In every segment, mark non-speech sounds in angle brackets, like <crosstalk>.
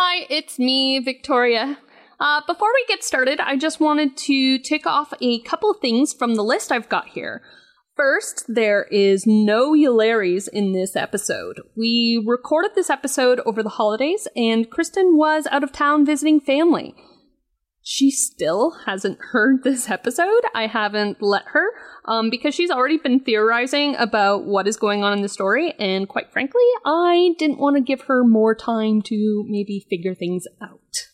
Hi, it's me, Victoria. Uh, before we get started, I just wanted to tick off a couple things from the list I've got here. First, there is no Eularies in this episode. We recorded this episode over the holidays, and Kristen was out of town visiting family. She still hasn't heard this episode. I haven't let her, um, because she's already been theorizing about what is going on in the story, and quite frankly, I didn't want to give her more time to maybe figure things out.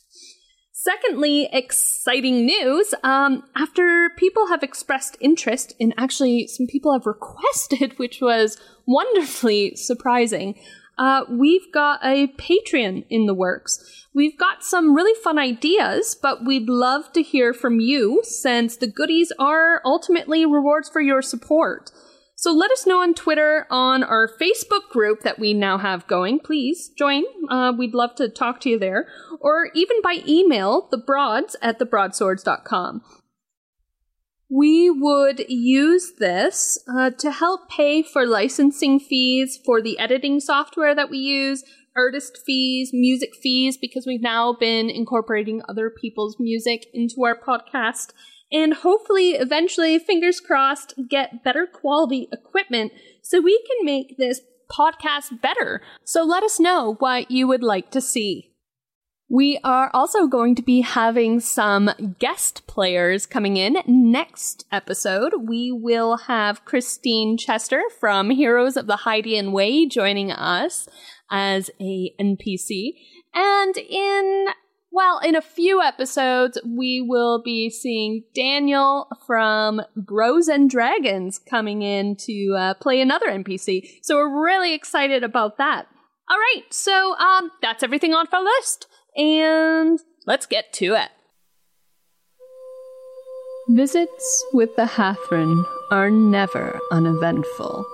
Secondly, exciting news. Um, after people have expressed interest, and actually some people have requested, <laughs> which was wonderfully surprising, uh, we've got a Patreon in the works. We've got some really fun ideas, but we'd love to hear from you since the goodies are ultimately rewards for your support. So let us know on Twitter, on our Facebook group that we now have going. Please join. Uh, we'd love to talk to you there. Or even by email, thebroads at thebroadswords.com. We would use this uh, to help pay for licensing fees for the editing software that we use, artist fees, music fees, because we've now been incorporating other people's music into our podcast and hopefully eventually, fingers crossed, get better quality equipment so we can make this podcast better. So let us know what you would like to see. We are also going to be having some guest players coming in next episode. We will have Kristine Chester from Heroes of the Hydian Way joining us as a NPC. And in well, in a few episodes, we will be seeing Daniel from Bros and Dragons coming in to uh, play another NPC. So we're really excited about that. All right, so um, that's everything on our list, and let's get to it. Visits with the Hathran are never uneventful.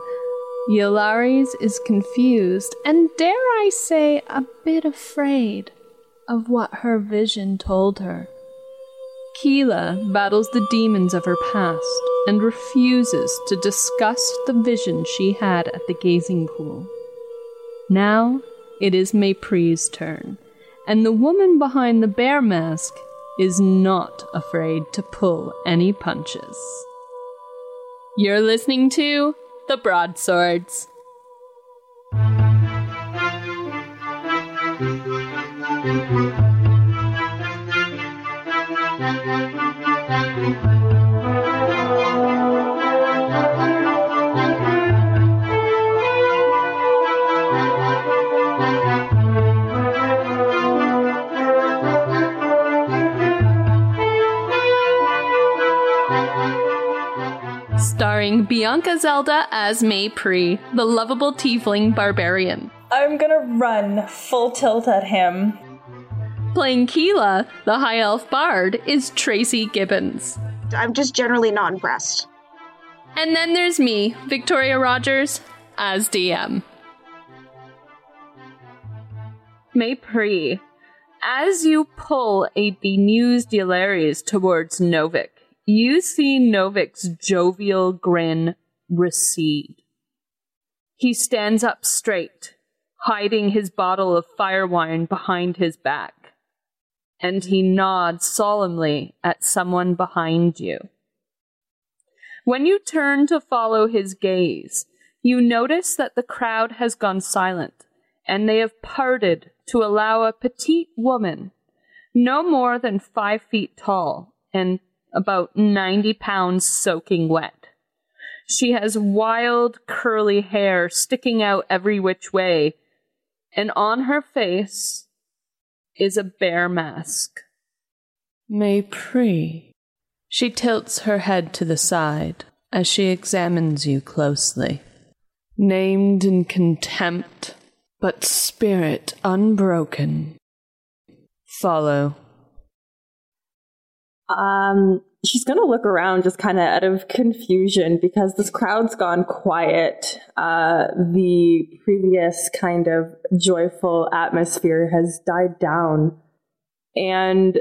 Eularies is confused and, dare I say, a bit afraid of what her vision told her. Keela battles the demons of her past and refuses to discuss the vision she had at the gazing pool. Now it is Mépris's turn, and the woman behind the bear mask is not afraid to pull any punches. You're listening to The Broadswords. Bianca Zelda as May Mépris, the lovable tiefling barbarian. I'm gonna run full tilt at him. Playing Keela, the high elf bard, is Tracy Gibbons. I'm just generally not impressed. And then there's me, Victoria Rogers, as DM. May Mépris, as you pull a bemused Eularies towards Novik, you see Novik's jovial grin recede. He stands up straight, hiding his bottle of fire wine behind his back and he nods solemnly at someone behind you. When you turn to follow his gaze, you notice that the crowd has gone silent, and they have parted to allow a petite woman, no more than five feet tall and about 90 pounds soaking wet. She has wild, curly hair sticking out every which way, and on her face is a bear mask. Mépris. She tilts her head to the side as she examines you closely. Named in contempt, but spirit unbroken. Follow. Um, she's gonna look around just kind of out of confusion because this crowd's gone quiet. Uh, the previous kind of joyful atmosphere has died down, and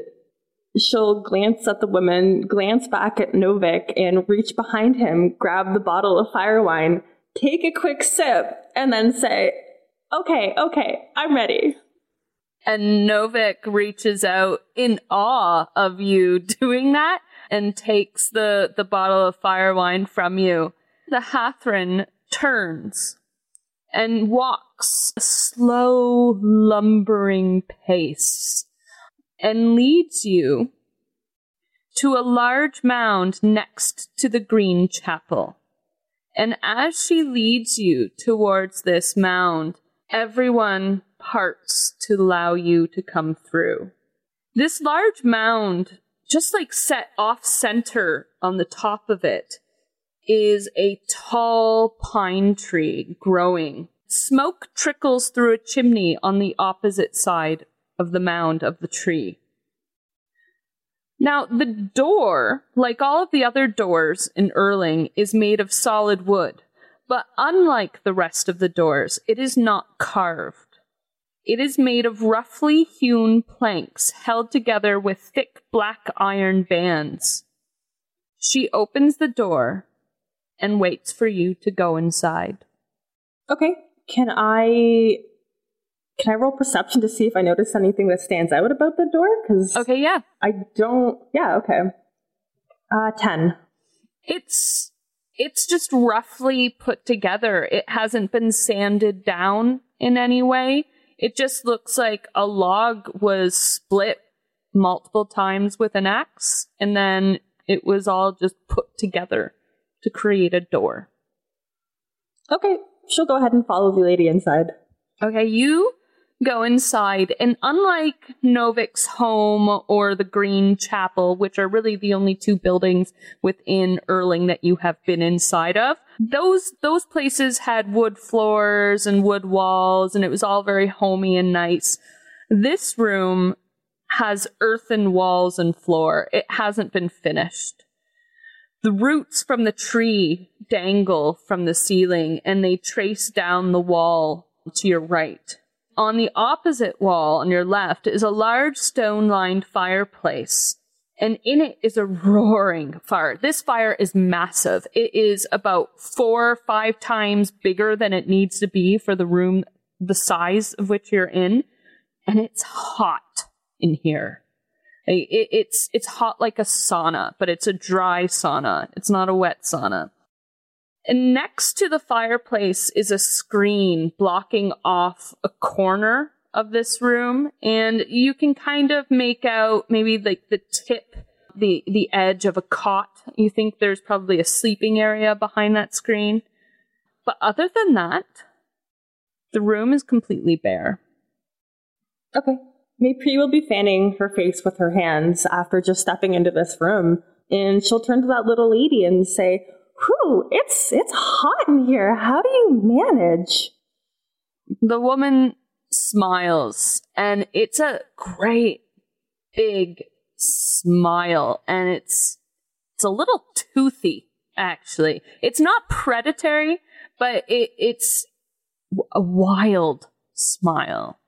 she'll glance at the women, glance back at Novik, and reach behind him, grab the bottle of fire wine, take a quick sip, and then say, "Okay, okay, I'm ready." And Novik reaches out in awe of you doing that and takes the, the bottle of fire wine from you. The Hathran turns and walks a slow, lumbering pace and leads you to a large mound next to the green chapel. And as she leads you towards this mound, everyone parts to allow you to come through. This large mound, just like set off center on the top of it, is a tall pine tree growing. Smoke trickles through a chimney on the opposite side of the mound of the tree. Now, the door, like all of the other doors in Erling, is made of solid wood, but unlike the rest of the doors, it is not carved. It is made of roughly hewn planks held together with thick black iron bands. She opens the door and waits for you to go inside. Okay. Can I can I roll perception to see if I notice anything that stands out about the door? Because Okay, yeah. I don't. Yeah. Okay. Uh, ten. It's it's just roughly put together. It hasn't been sanded down in any way. It just looks like a log was split multiple times with an axe and then it was all just put together to create a door. Okay. She'll go ahead and follow the lady inside. Okay, you go inside, and unlike Novik's home or the Green Chapel, which are really the only two buildings within Erling that you have been inside of, those those places had wood floors and wood walls, and it was all very homey and nice. This room has earthen walls and floor. It hasn't been finished. The roots from the tree dangle from the ceiling and they trace down the wall to your right. On the opposite wall on your left is a large stone lined fireplace. And in it is a roaring fire. This fire is massive. It is about four or five times bigger than it needs to be for the room the size of which you're in. And it's hot in here. It, it's it's hot like a sauna, but it's a dry sauna. It's not a wet sauna. And next to the fireplace is a screen blocking off a corner of this room, and you can kind of make out maybe like the tip, the the edge of a cot. You think there's probably a sleeping area behind that screen. But other than that, the room is completely bare. Okay. Mépris will be fanning her face with her hands after just stepping into this room, and she'll turn to that little lady and say, Whew, it's it's hot in here. How do you manage? The woman smiles, and it's a great big smile, and it's it's a little toothy, actually. It's not predatory, but it, it's a wild smile.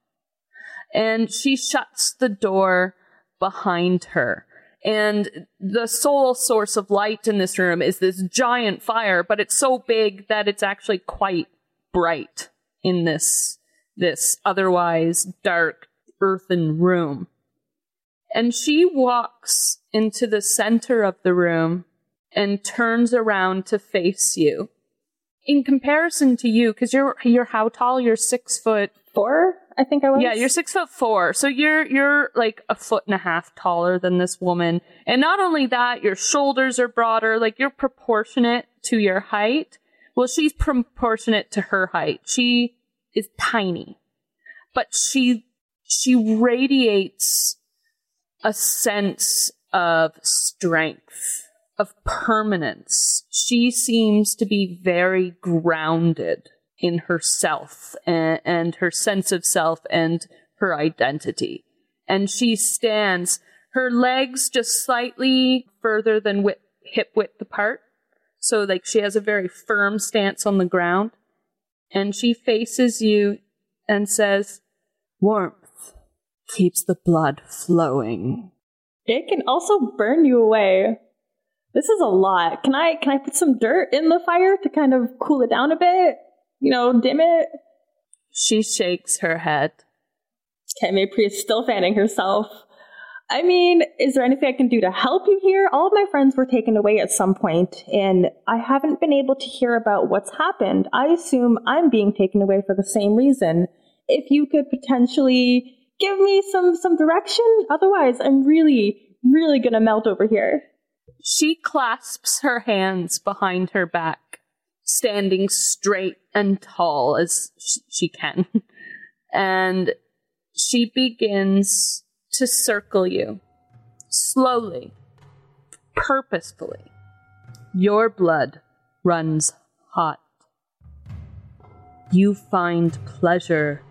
And she shuts the door behind her. And the sole source of light in this room is this giant fire, but it's so big that it's actually quite bright in this, this otherwise dark earthen room. And she walks into the center of the room and turns around to face you. In comparison to you, because you're you're how tall? You're six foot four, I think I was. Yeah, you're six foot four, so you're you're like a foot and a half taller than this woman. And not only that, your shoulders are broader, like you're proportionate to your height. Well, she's proportionate to her height. She is tiny, but she she radiates a sense of strength, of permanence. She seems to be very grounded in herself and, and her sense of self and her identity. And she stands, her legs just slightly further than width, hip width apart. So, like, she has a very firm stance on the ground. And she faces you and says, Warmth keeps the blood flowing. It can also burn you away. This is a lot. Can I can I put some dirt in the fire to kind of cool it down a bit? You know, dim it? She shakes her head. Okay, Mépris is still fanning herself. I mean, is there anything I can do to help you here? All of my friends were taken away at some point, and I haven't been able to hear about what's happened. I assume I'm being taken away for the same reason. If you could potentially give me some some direction, otherwise, I'm really, really gonna melt over here. She clasps her hands behind her back, standing straight and tall as she can, <laughs> and she begins to circle you slowly, purposefully. Your blood runs hot. You find pleasure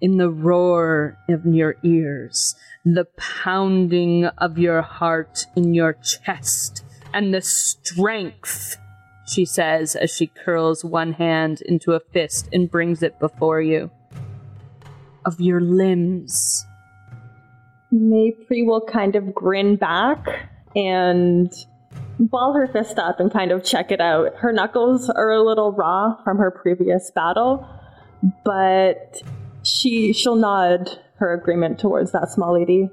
in the roar of your ears, the pounding of your heart in your chest, and the strength, she says as she curls one hand into a fist and brings it before you, of your limbs Mépris will kind of grin back and ball her fist up and kind of check it out. Her knuckles are a little raw from her previous battle, but she she'll nod her agreement towards that small lady.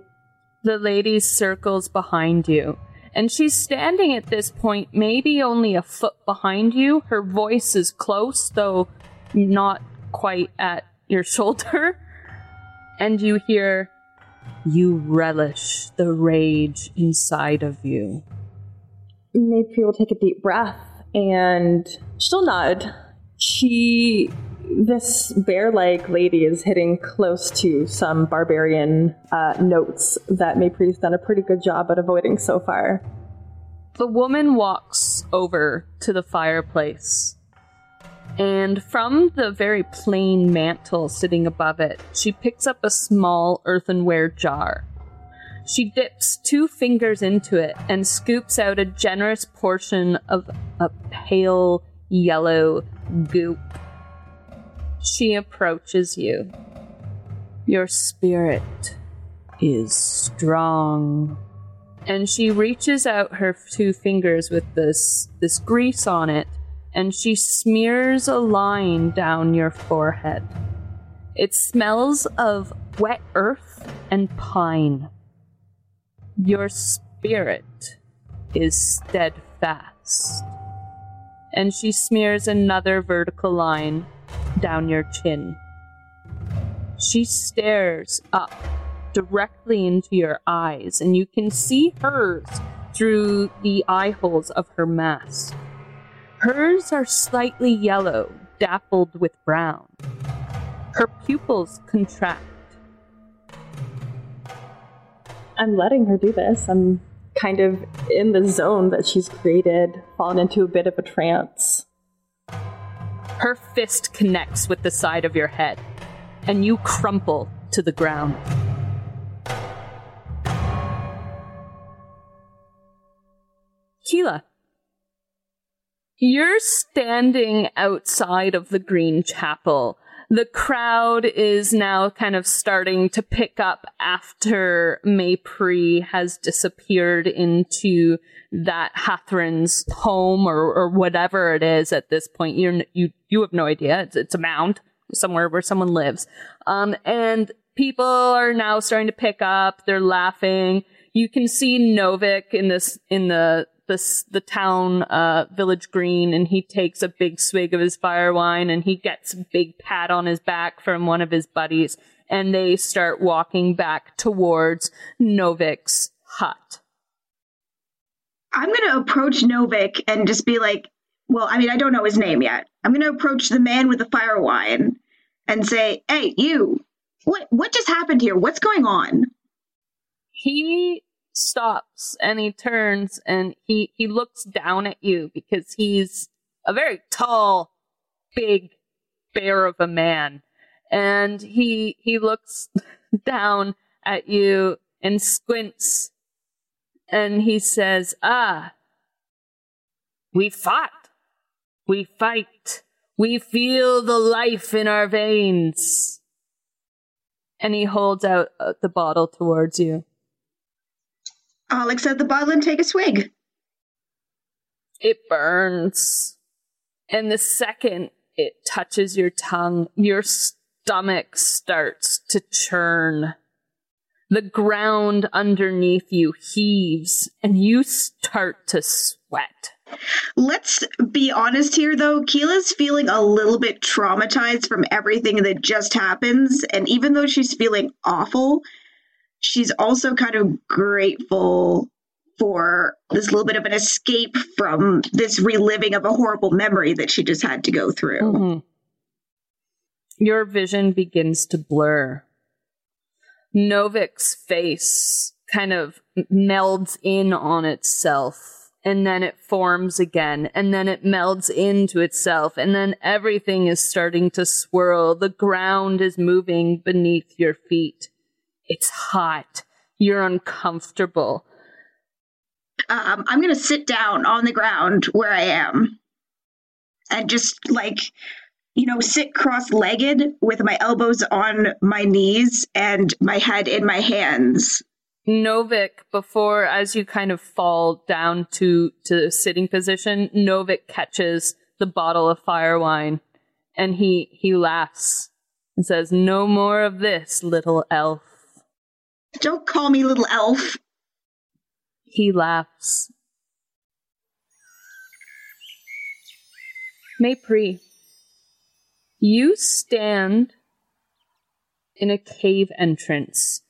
The lady circles behind you, and she's standing at this point, maybe only a foot behind you. Her voice is close, though not quite at your <laughs> shoulder. And you hear, you relish the rage inside of you. Mépris will take a deep breath and she'll nod. She, this bear like lady, is hitting close to some barbarian uh, notes that Mépris's done a pretty good job at avoiding so far. The woman walks over to the fireplace and from the very plain mantle sitting above it, she picks up a small earthenware jar. She dips two fingers into it and scoops out a generous portion of a pale yellow goop. She approaches you. Your spirit is strong. And she reaches out her two fingers with this this grease on it and she smears a line down your forehead. It smells of wet earth and pine. Your spirit is steadfast. And she smears another vertical line down your chin. She stares up directly into your eyes, and you can see hers through the eye holes of her mask. Hers are slightly yellow, dappled with brown. Her pupils contract. I'm letting her do this. I'm kind of in the zone that she's created, fallen into a bit of a trance. Her fist connects with the side of your head, and you crumple to the ground. Keela, you're standing outside of the Green Chapel. The crowd is now kind of starting to pick up after Mépris has disappeared into that Hathran's home or, or whatever it is at this point. You're, you you have no idea. It's, it's a mound somewhere where someone lives. Um, and people are now starting to pick up. They're laughing. You can see Novik in this in the the the town uh, village green and he takes a big swig of his fire wine and he gets a big pat on his back from one of his buddies and they start walking back towards Novik's hut. I'm going to approach Novik and just be like, well, I mean, I don't know his name yet. I'm going to approach the man with the fire wine and say, "Hey, you. What what just happened here? What's going on?" He stops and he turns and he he looks down at you because he's a very tall big bear of a man. And he he looks <laughs> down at you and squints and he says ah we fought. We fight. We feel the life in our veins. And he holds out uh, the bottle towards you I'll accept the bottle and take a swig. It burns. And the second it touches your tongue, your stomach starts to churn. The ground underneath you heaves and you start to sweat. Let's be honest here, though. Keela's feeling a little bit traumatized from everything that just happens. And even though she's feeling awful, she's also kind of grateful for this little bit of an escape from this reliving of a horrible memory that she just had to go through. Mm-hmm. Your vision begins to blur. Novik's face kind of melds in on itself and then it forms again and then it melds into itself and then everything is starting to swirl. The ground is moving beneath your feet. It's hot. You're uncomfortable. Um, I'm going to sit down on the ground where I am and just like, you know, sit cross legged with my elbows on my knees and my head in my hands. Novik, before as you kind of fall down to to sitting position, Novik catches the bottle of fire wine and he he laughs and says, "No more of this, little elf." Don't call me little elf. He laughs. Mépris, you stand in a cave entrance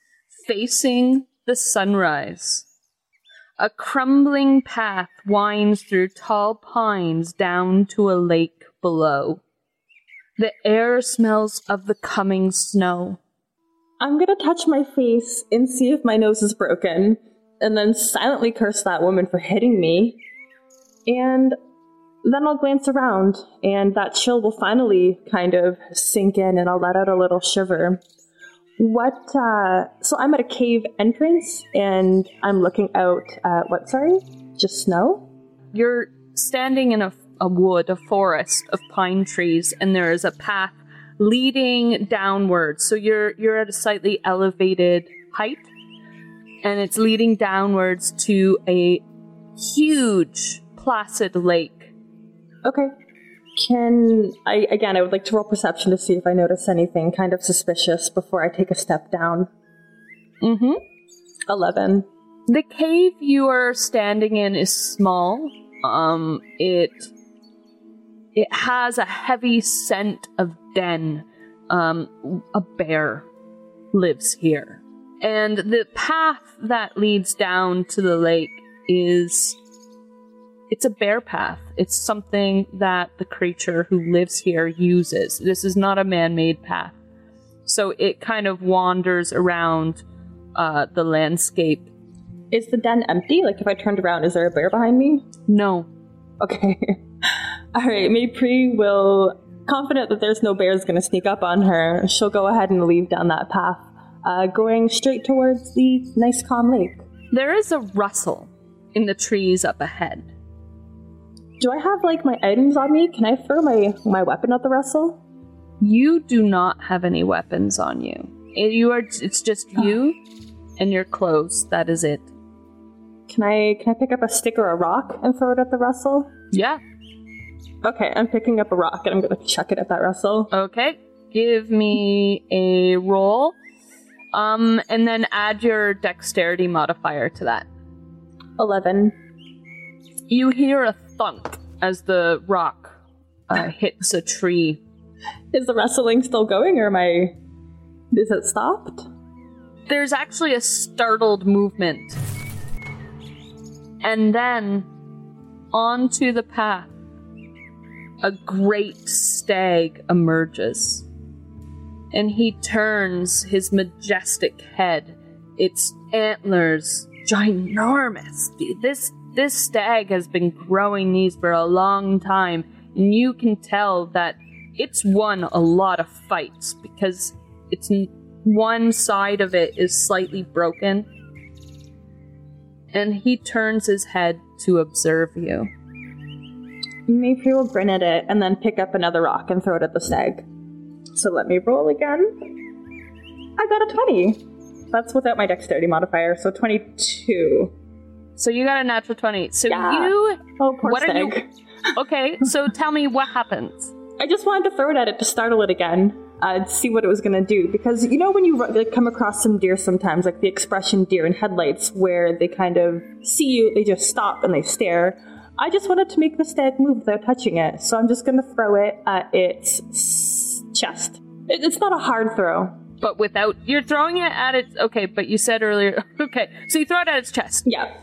facing the sunrise. A crumbling path winds through tall pines down to a lake below. The air smells of the coming snow. I'm gonna touch my face and see if my nose is broken, and then silently curse that woman for hitting me. And then I'll glance around, and that chill will finally kind of sink in, and I'll let out a little shiver. What, uh, so I'm at a cave entrance, and I'm looking out at what, sorry? Just snow? You're standing in a, a wood, a forest of pine trees, and there is a path leading downwards. So you're you're at a slightly elevated height, and it's leading downwards to a huge placid lake. Okay. Can I, again, I would like to roll perception to see if I notice anything kind of suspicious before I take a step down. Mm-hmm. 11. The cave you are standing in is small. Um, it it has a heavy scent of den. Um, a bear lives here, and the path that leads down to the lake is it's a bear path. It's something that the creature who lives here uses. This is not a man-made path, so it kind of wanders around uh, the landscape. Is the den empty? Like, if I turned around, is there a bear behind me? No, Okay. <laughs> All right, Mépris will, confident that there's no bears going to sneak up on her, she'll go ahead and leave down that path, uh, going straight towards the nice calm lake. there is a rustle in the trees up ahead. Do I have like my items on me? Can I throw my my weapon at the rustle? You do not have any weapons on you. It- you are. It's just you and your clothes. That is it. Can I can I pick up a stick or a rock and throw it at the rustle? Yeah. Okay, I'm picking up a rock and I'm gonna chuck it at that rustle. Okay. Give me a roll. Um, and then add your dexterity modifier to that. Eleven. You hear a thunk as the rock uh, hits a tree. Is the wrestling still going or am I is it stopped? There's actually a startled movement. And then onto the path, a great stag emerges. And he turns his majestic head, its antlers ginormous. This this stag has been growing these for a long time, and you can tell that it's won a lot of fights because it's one side of it is slightly broken. And he turns his head to observe you. Mépris will grin at it and then pick up another rock and throw it at the stag. So let me roll again. I got a 20. That's without my dexterity modifier, so 22. So you got a natural 20. So Yeah. you Oh, poor What are stag. you- <laughs> Okay, so tell me what happens. I just wanted to throw it at it to startle it again. uh, see what it was going to do. Because you know when you like, come across some deer sometimes, like the expression deer in headlights, where they kind of see you, they just stop and they stare. I just wanted to make the stag move without touching it, so I'm just going to throw it at its chest. It, it's not a hard throw. But without you're throwing it at its okay, but you said earlier <laughs> okay, so you throw it at its chest. Yeah,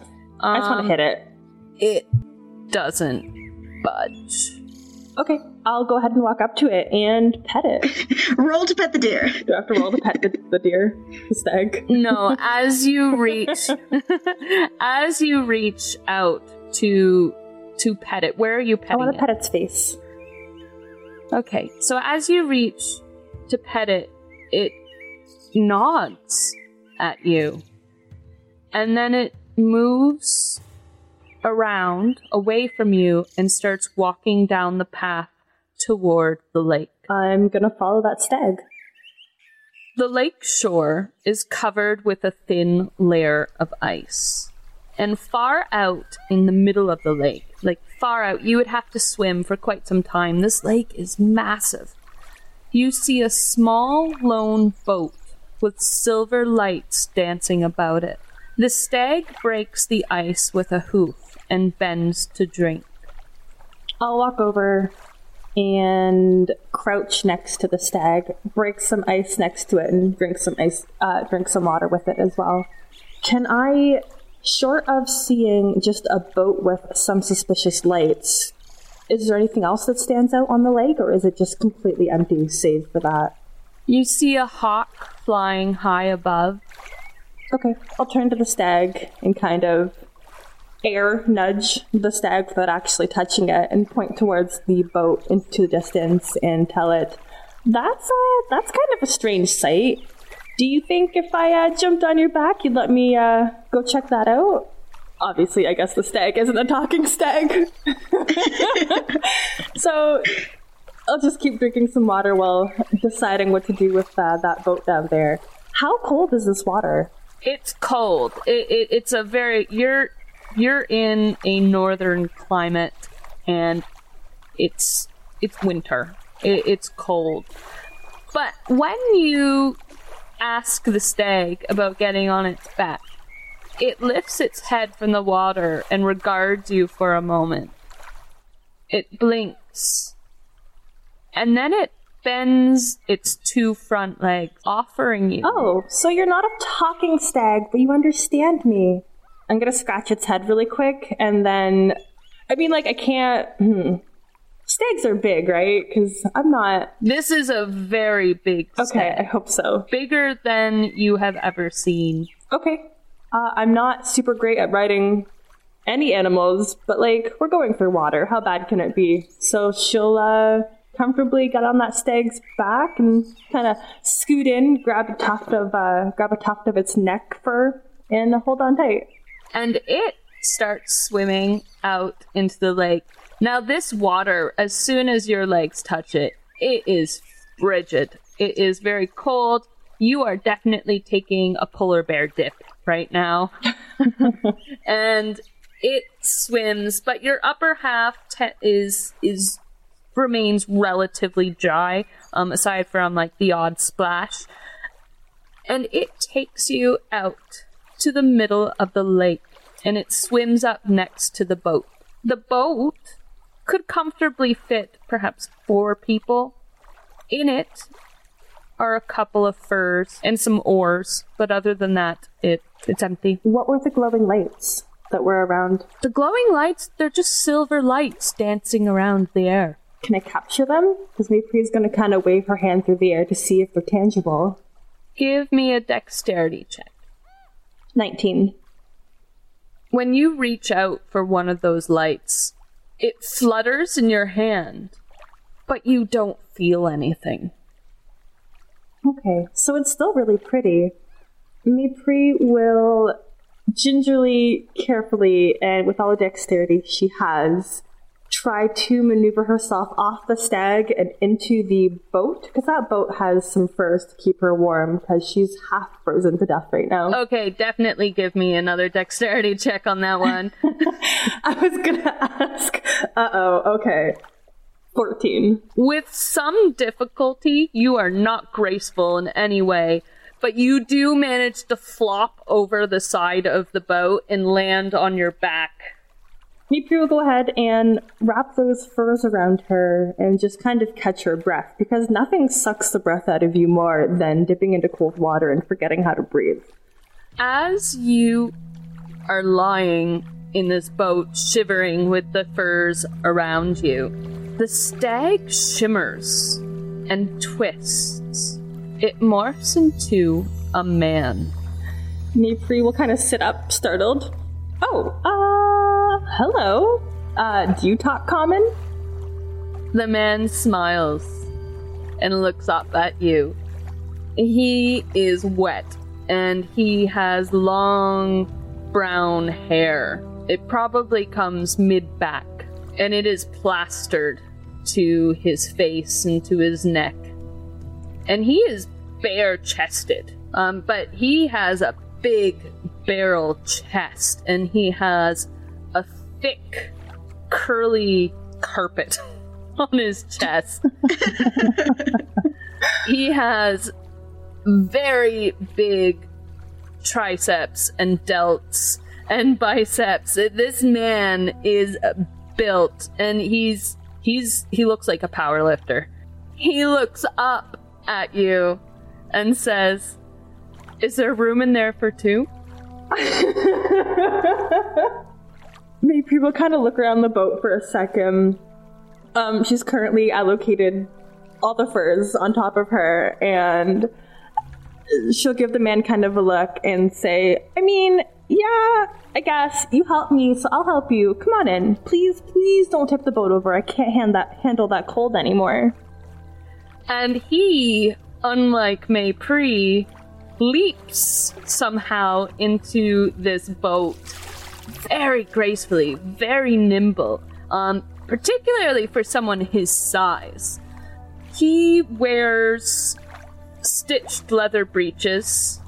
I just want Um, to hit it. It doesn't budge. Okay, I'll go ahead and walk up to it and pet it. <laughs> Roll to pet the deer. Do I have to roll to pet the, the deer, the stag? No, as you reach <laughs> as you reach out to to pet it, where are you petting I want it? to pet its face. Okay, so as you reach to pet it, it nods at you. And then it moves around away from you and starts walking down the path toward the lake. I'm gonna follow that stag. The lake shore is covered with a thin layer of ice. And far out in the middle of the lake, like far out, you would have to swim for quite some time. This lake is massive. You see a small lone boat with silver lights dancing about it. The stag breaks the ice with a hoof and bends to drink. I'll walk over and crouch next to the stag, break some ice next to it, and drink some ice, uh, drink some water with it as well. Can I, short of seeing just a boat with some suspicious lights, is there anything else that stands out on the lake, or is it just completely empty, save for that? You see a hawk flying high above. Okay, I'll turn to the stag and kind of air nudge the stag without actually touching it and point towards the boat into the distance and tell it that's uh that's kind of a strange sight. Do you think if I uh, jumped on your back, you'd let me uh, go check that out? Obviously, I guess the stag isn't a talking stag. <laughs> so I'll just keep drinking some water while deciding what to do with uh, that boat down there. How cold is this water? It's cold. It, it, it's a very you're you're in a northern climate, and it's it's winter. It, it's cold. But when you ask the stag about getting on its back, it lifts its head from the water and regards you for a moment. It blinks, and then it bends its two front legs, offering you. Oh, so you're not a talking stag, but you understand me. I'm gonna scratch its head really quick, and then, I mean, like, I can't. Hmm. Stags are big, right? Because I'm not. This is a very big Okay. I hope so. Bigger than you have ever seen. Okay. Uh, I'm not super great at riding any animals, but like, we're going through water. How bad can it be? So she'll uh, comfortably get on that stag's back and kind of scoot in, grab a tuft of uh, grab a tuft of its neck fur, and hold on tight. And it starts swimming out into the lake. Now, this water, as soon as your legs touch it, it is frigid. It is very cold. You are definitely taking a polar bear dip right now. <laughs> and it swims, but your upper half te- is is remains relatively dry, um, aside from like the odd splash. And it takes you out to the middle of the lake, and it swims up next to the boat. The boat could comfortably fit perhaps four people. In it are a couple of furs and some oars, but other than that, it it's empty. What were the glowing lights that were around? The glowing lights, they're just silver lights dancing around the air. Can I capture them? Because Mépris's going to kind of wave her hand through the air to see if they're tangible. Give me a dexterity check. 19. When you reach out for one of those lights, it flutters in your hand, but you don't feel anything. Okay, so it's still really pretty. Mépris will gingerly, carefully, and with all the dexterity she has, try to maneuver herself off the stag and into the boat, because that boat has some furs to keep her warm, because she's half frozen to death right now. Okay, definitely give me another dexterity <laughs> check on that one. <laughs> I was gonna ask. Uh oh, okay. 14. With some difficulty, you are not graceful in any way, but you do manage to flop over the side of the boat and land on your back. Mépris will go ahead and wrap those furs around her and just kind of catch her breath because nothing sucks the breath out of you more than dipping into cold water and forgetting how to breathe. As you are lying in this boat, shivering with the furs around you, the stag shimmers and twists. It morphs into a man. Mépris will kind of sit up, startled. Oh, uh, hello. Uh, do you talk common? The man smiles and looks up at you. He is wet and he has long brown hair. It probably comes mid back and it is plastered to his face and to his neck. And he is bare chested, um, but he has a big barrel chest and he has thick, curly carpet <laughs> on his chest. <laughs> he has very big triceps and delts and biceps. This man is built and he's he's he looks like a power lifter. He looks up at you and says, "Is there room in there for two? <laughs> Maybe people kind of look around the boat for a second. Um, she's currently allocated all the furs on top of her, and she'll give the man kind of a look and say, I mean, yeah, I guess you helped me, so I'll help you. Come on in. Please, please don't tip the boat over. I can't hand that, handle that cold anymore. And he, unlike Mépris, leaps somehow into this boat very gracefully, very nimble, um, particularly for someone his size. He wears stitched leather breeches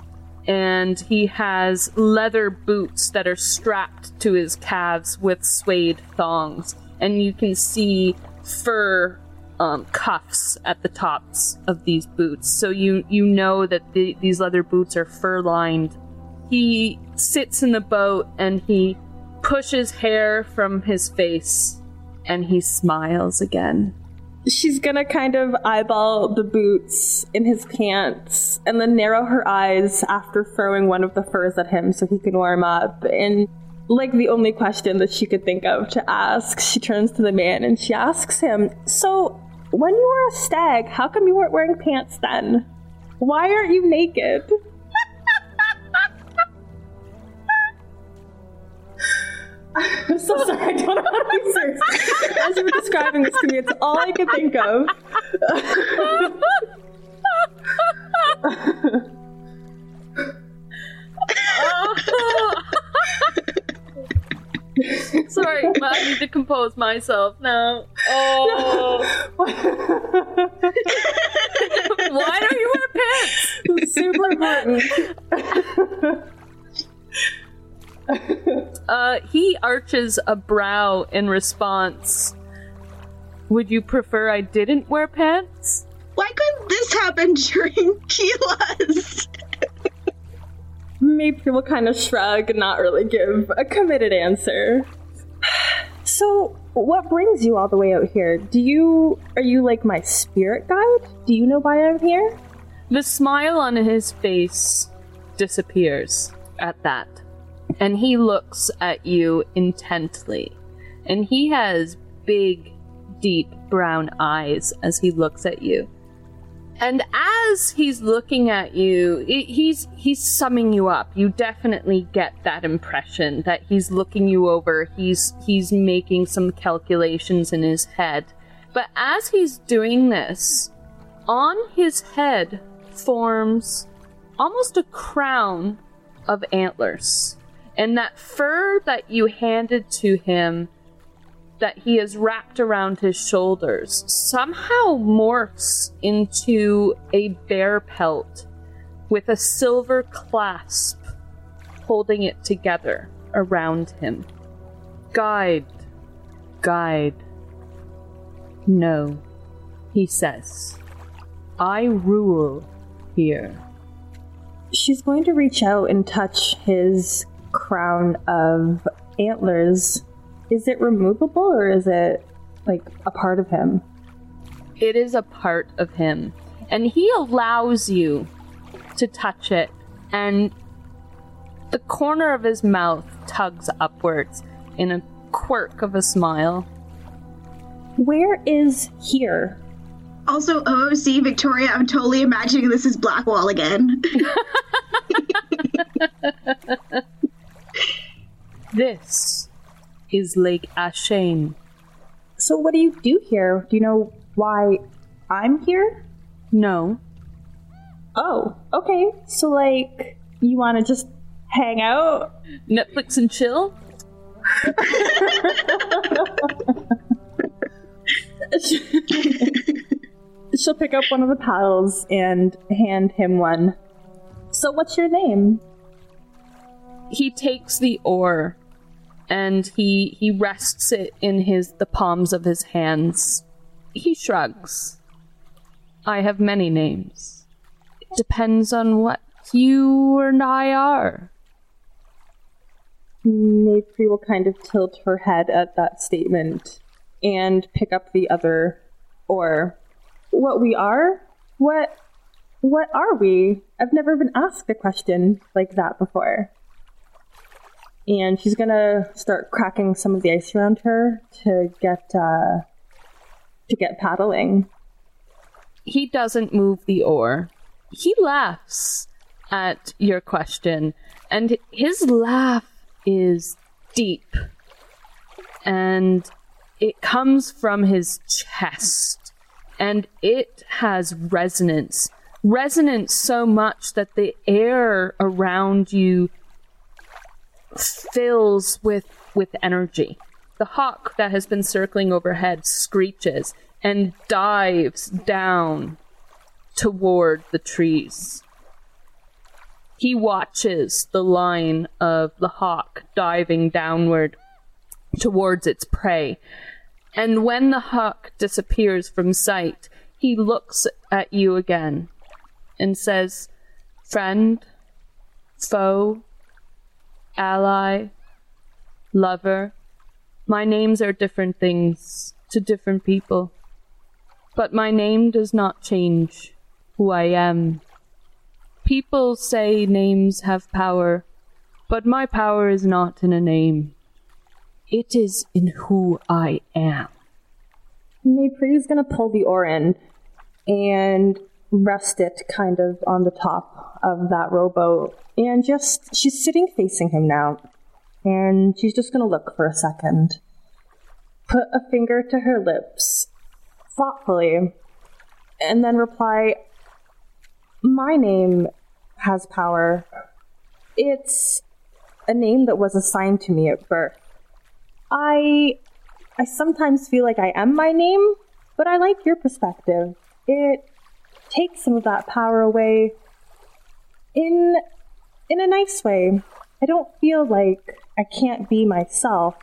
and he has leather boots that are strapped to his calves with suede thongs. And you can see fur um, cuffs at the tops of these boots, so you you know that the, these leather boots are fur lined. He sits in the boat and he pushes hair from his face, and he smiles again. She's gonna kind of eyeball the boots in his pants and then narrow her eyes after throwing one of the furs at him so he can warm up. And like the only question that she could think of to ask, she turns to the man and she asks him, So, when you were a stag, how come you weren't wearing pants then? Why aren't you naked? I'm so sorry, I don't know how to be serious. As you were describing this to me, it's all I could think of. Sorry, but I need to compose myself now. Oh. Why don't you wear pants? It's super important. Uh, he arches a brow in response. Would you prefer I didn't wear pants? Why couldn't this happen <laughs> during Keela's? Mépris will kind of shrug and not really give a committed answer. <sighs> So, what brings you all the way out here? Do you are you like my spirit guide? Do you know why I'm here? The smile on his face disappears at that, and he looks at you intently. And he has big, deep brown eyes as he looks at you. And as he's looking at you, i- he's he's summing you up. You definitely get that impression that he's looking you over. He's he's making some calculations in his head. But as he's doing this, on his head forms almost a crown of antlers. And that fur that you handed to him that he has wrapped around his shoulders somehow morphs into a bear pelt with a silver clasp holding it together around him. Guide, guide, No, he says. I rule here. She's going to reach out and touch his crown of antlers. Is it removable or is it like a part of him? It is a part of him. And he allows you to touch it. And the corner of his mouth tugs upwards in a quirk of a smile. Where is here? Also, OOC Victoria, I'm totally imagining this is Blackwall again. <laughs> <laughs> This is Lake Ashane. So, what do you do here? Do you know why I'm here? No, Oh, okay. So, like, you want to just hang out? Netflix and chill? <laughs> She'll pick up one of the paddles and hand him one. So, what's your name? He takes the oar and he he rests it in his the palms of his hands. He shrugs. I have many names. It depends on what you and I are. Mépris will kind of tilt her head at that statement and pick up the other or What we are? What what are we? I've never been asked a question like that before. And she's gonna start cracking some of the ice around her to get uh to get paddling. He doesn't move the oar. He laughs at your question, and his laugh is deep. And it comes from his chest, and it has resonance. Resonance so much that the air around you fills with with energy. The hawk that has been circling overhead screeches and dives down toward the trees. He watches the line of the hawk diving downward towards its prey. And when the hawk disappears from sight, he looks at you again and says, Friend, foe, ally, lover, my names are different things to different people. But my name does not change who I am. People say names have power, but my power is not in a name. It is in who I am. Mépris's gonna pull the oar in and rest it kind of on the top of that rowboat. And just, she's sitting facing him now. And she's just gonna look for a second. Put a finger to her lips, thoughtfully, and then reply, My name has power. It's a name that was assigned to me at birth. I I sometimes feel like I am my name, but I like your perspective. It takes some of that power away in in a nice way. I don't feel like I can't be myself.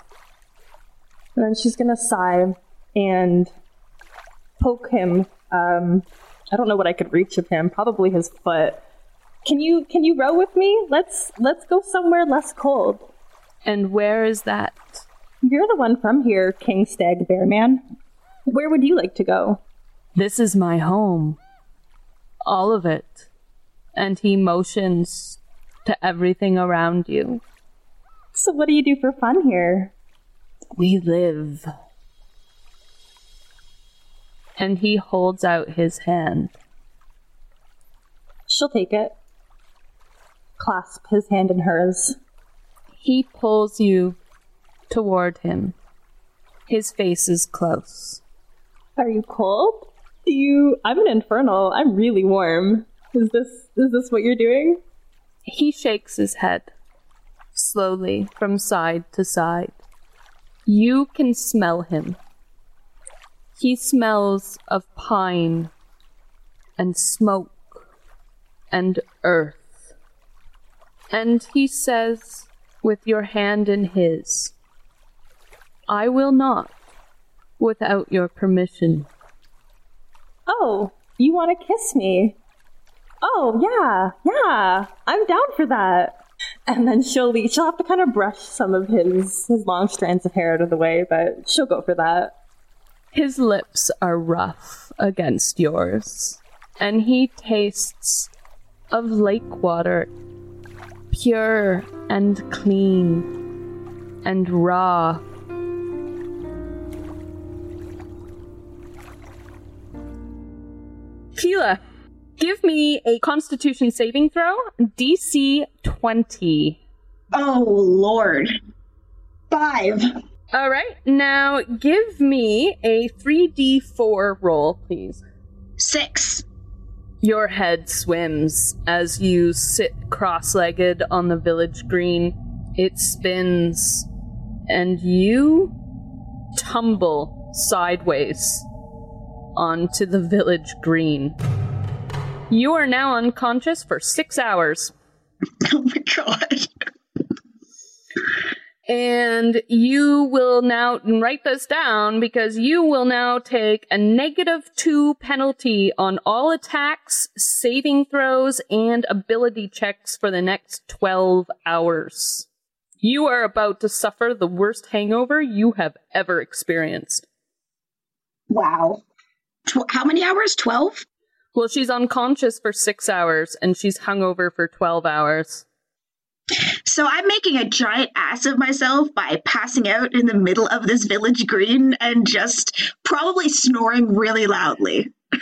And then she's gonna sigh and poke him. Um, I don't know what I could reach of him. Probably his foot. Can you can you row with me? Let's let's go somewhere less cold. And where is that? You're the one from here, King Stag Bear Man. Where would you like to go? This is my home. All of it. And he motions to everything around you. So what do you do for fun here? We live. And he holds out his hand. She'll take it. Clasp his hand in hers. He pulls you toward him. His face is close. Are you cold? You I'm an infernal. I'm really warm. Is this is this what you're doing? He shakes his head slowly from side to side. You can smell him. He smells of pine and smoke and earth. And he says, with your hand in his, I will not without your permission. Oh, you want to kiss me? Oh, yeah, yeah, I'm down for that. And then she'll leave. She'll have to kind of brush some of his his long strands of hair out of the way, but she'll go for that. His lips are rough against yours, and he tastes of lake water, pure and clean and raw. Keela, give me a constitution saving throw, DC 20. Oh, Lord. Five. All right, now give me a 3d4 roll, please. Six. Your head swims as you sit cross legged on the village green. It spins, and you tumble sideways onto the village green. You are now unconscious for six hours. <laughs> Oh my god. And you will now write this down because you will now take a negative two penalty on all attacks, saving throws, and ability checks for the next 12 hours. You are about to suffer the worst hangover you have ever experienced. Wow. Tw- how many hours? 12? Well, she's unconscious for six hours and she's hungover for 12 hours. So I'm making a giant ass of myself by passing out in the middle of this village green and just probably snoring really loudly. <laughs> <laughs>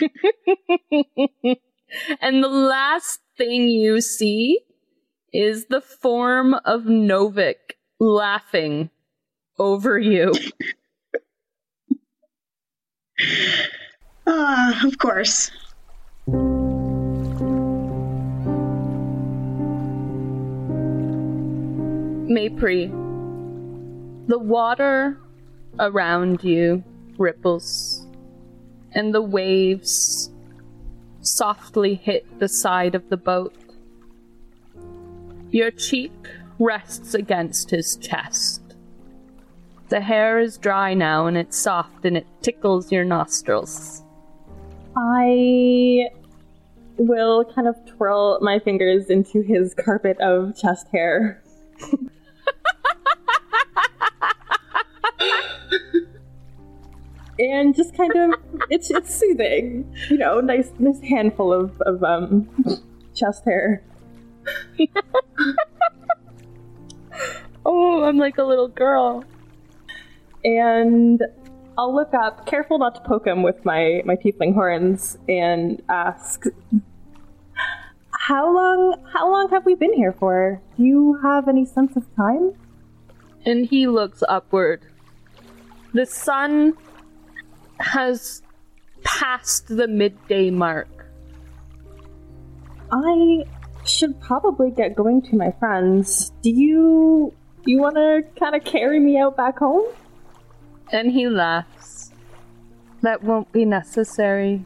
and the last thing you see is the form of Novik laughing over you. <laughs> <laughs> Of course. Mépris, the water around you ripples, and the waves softly hit the side of the boat. Your cheek rests against his chest. The hair is dry now and it's soft and it tickles your nostrils. I will kind of twirl my fingers into his carpet of chest hair. and just kind of it's it's soothing, you know, nice nice handful of, of um chest hair. <laughs> oh, I'm like a little girl. And I'll look up, careful not to poke him with my, my tiefling horns, and ask, "How long? How long have we been here for? Do you have any sense of time?" And he looks upward. The sun has passed the midday mark. I should probably get going to my friends. Do you you want to kind of carry me out back home? And he laughs. That won't be necessary.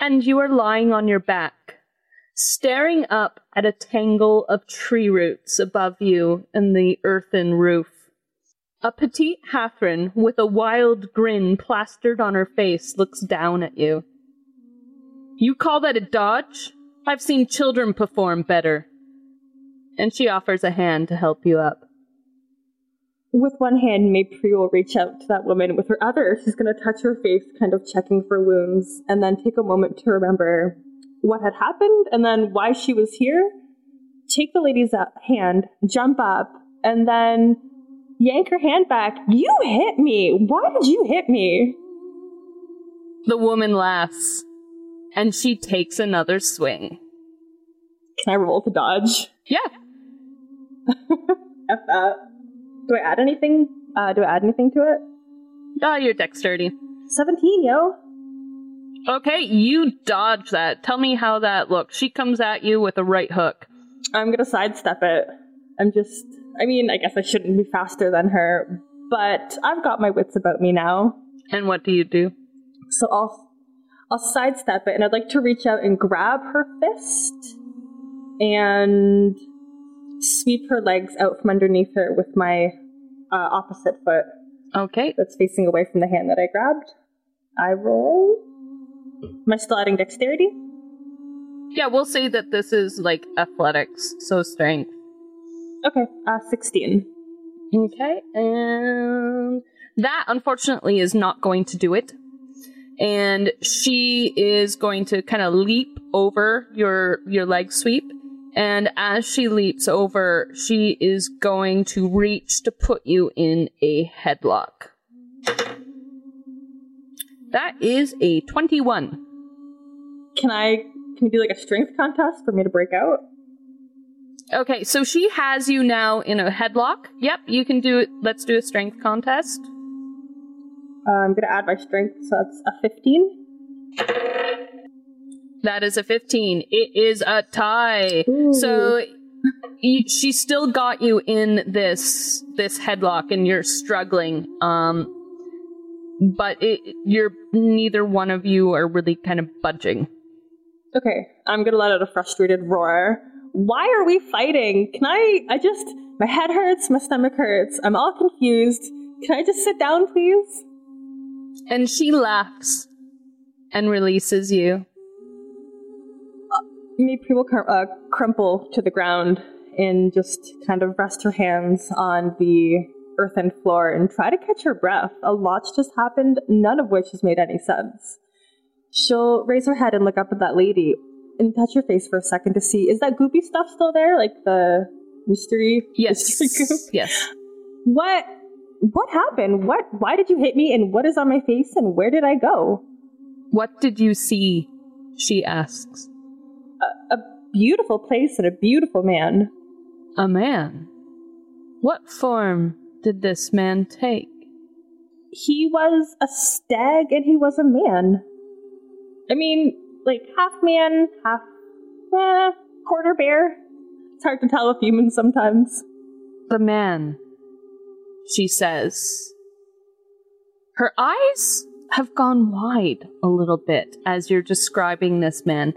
And you are lying on your back, staring up at a tangle of tree roots above you and the earthen roof. A petite Hathran with a wild grin plastered on her face looks down at you. You call that a dodge? I've seen children perform better and she offers a hand to help you up. With one hand, Mépris will reach out to that woman. With her other, she's going to touch her face, kind of checking for wounds, and then take a moment to remember what had happened and then why she was here. Take the lady's uh, hand, jump up, and then yank her hand back. You hit me! Why did you hit me? The woman laughs, and she takes another swing. Can I roll to dodge? Yeah. F that. Do I add anything? Uh, do I add anything to it? Oh, your dexterity. 17, yo. Okay, you dodge that. Tell me how that looks. She comes at you with a right hook. I'm gonna sidestep it. I'm just. I mean, I guess I shouldn't be faster than her, but I've got my wits about me now. And what do you do? So I'll. I'll sidestep it, and I'd like to reach out and grab her fist and sweep her legs out from underneath her with my uh, opposite foot Okay. that's facing away from the hand that I grabbed. I roll. Am I still adding dexterity? Yeah, we'll say that this is like athletics, so strength. Okay, uh, 16. Okay, and that unfortunately is not going to do it. And she is going to kind of leap over your your leg sweep. And as she leaps over, she is going to reach to put you in a headlock. That is a 21. Can I, can we do like a strength contest for me to break out? Okay, so she has you now in a headlock. Yep, you can do it. Let's do a strength contest. Uh, I'm gonna add my strength, so that's a 15. That is a 15. It is a tie. So y- she still got you in this this headlock and you're struggling. Um but it, you're neither one of you are really kind of budging. Okay, I'm gonna let out a frustrated roar. Why are we fighting? Can I, I just, my head hurts, my stomach hurts, I'm all confused. Can I just sit down, please? And she laughs and releases you. Mépris will cr- uh, crumple to the ground and just kind of rest her hands on the earthen floor and try to catch her breath. A lot's just happened, none of which has made any sense. She'll raise her head and look up at that lady and touch her face for a second to see is that goopy stuff still there? Like the mystery? Yes. <laughs> mystery goop? yes. What? What happened? What? Why did you hit me? And what is on my face? And where did I go? What did you see? She asks. Beautiful place and a beautiful man. A man. What form did this man take? he was a stag and he was a man. I mean, like half man, half eh, quarter bear. It's hard to tell with humans sometimes. The man, she says. Her eyes have gone wide a little bit as you're describing this man.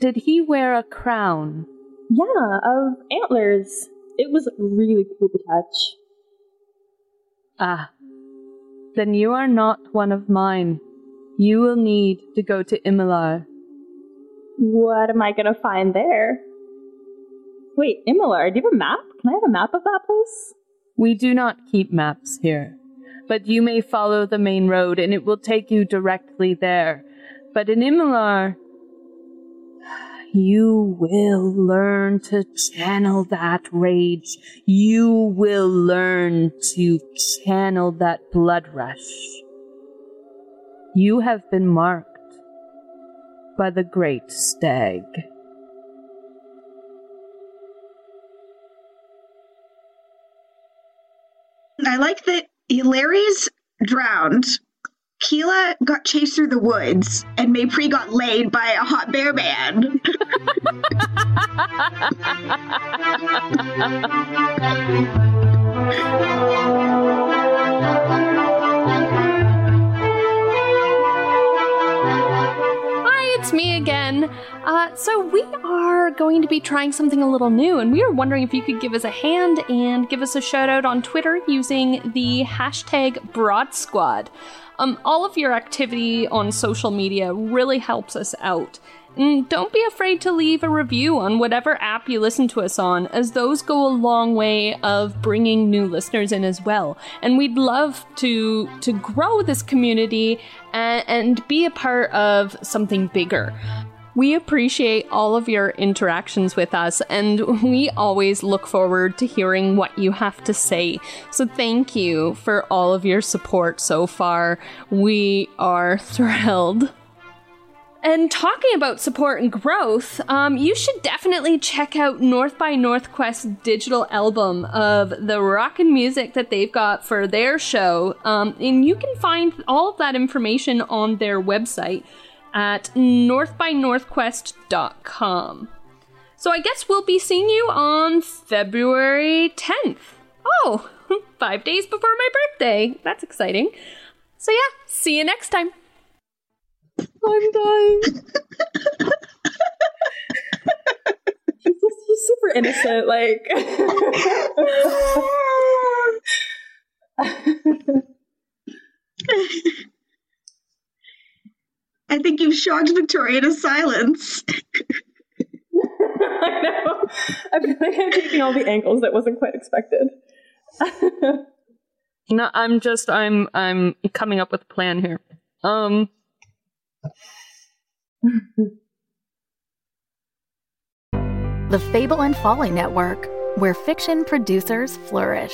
Did he wear a crown? Yeah, of antlers. It was really cool to touch. Ah, then you are not one of mine. You will need to go to Immilmar. What am I gonna find there? Wait, Immilmar, do you have a map? Can I have a map of that place? We do not keep maps here, but you may follow the main road and it will take you directly there. But in Immilmar, you will learn to channel that rage. You will learn to channel that blood rush. You have been marked by the great stag. I like that Larry's drowned. Keela got chased through the woods, and Mépris got laid by a hot bear man. Hi, it's me again. Uh, so we are going to be trying something a little new, and we are wondering if you could give us a hand and give us a shout out on Twitter using the hashtag Broad Squad. Um, all of your activity on social media really helps us out. And don't be afraid to leave a review on whatever app you listen to us on, as those go a long way of bringing new listeners in as well. And we'd love to to grow this community and, and be a part of something bigger. We appreciate all of your interactions with us, and we always look forward to hearing what you have to say. So, thank you for all of your support so far. We are <laughs> thrilled. And talking about support and growth, um, you should definitely check out North by Northquest's digital album of the rock and music that they've got for their show. Um, and you can find all of that information on their website at northbynorthquest.com. So I guess we'll be seeing you on February 10th. Oh, <laughs> five days before my birthday. That's exciting. So yeah, see you next time. I'm dying. <laughs> she's just super innocent, like. <laughs> I think you've shocked Victoria to silence. <laughs> I know. I feel like I'm taking all the angles that wasn't quite expected. <laughs> no, I'm just I'm I'm coming up with a plan here. Um The Fable and Folly Network, where fiction producers flourish.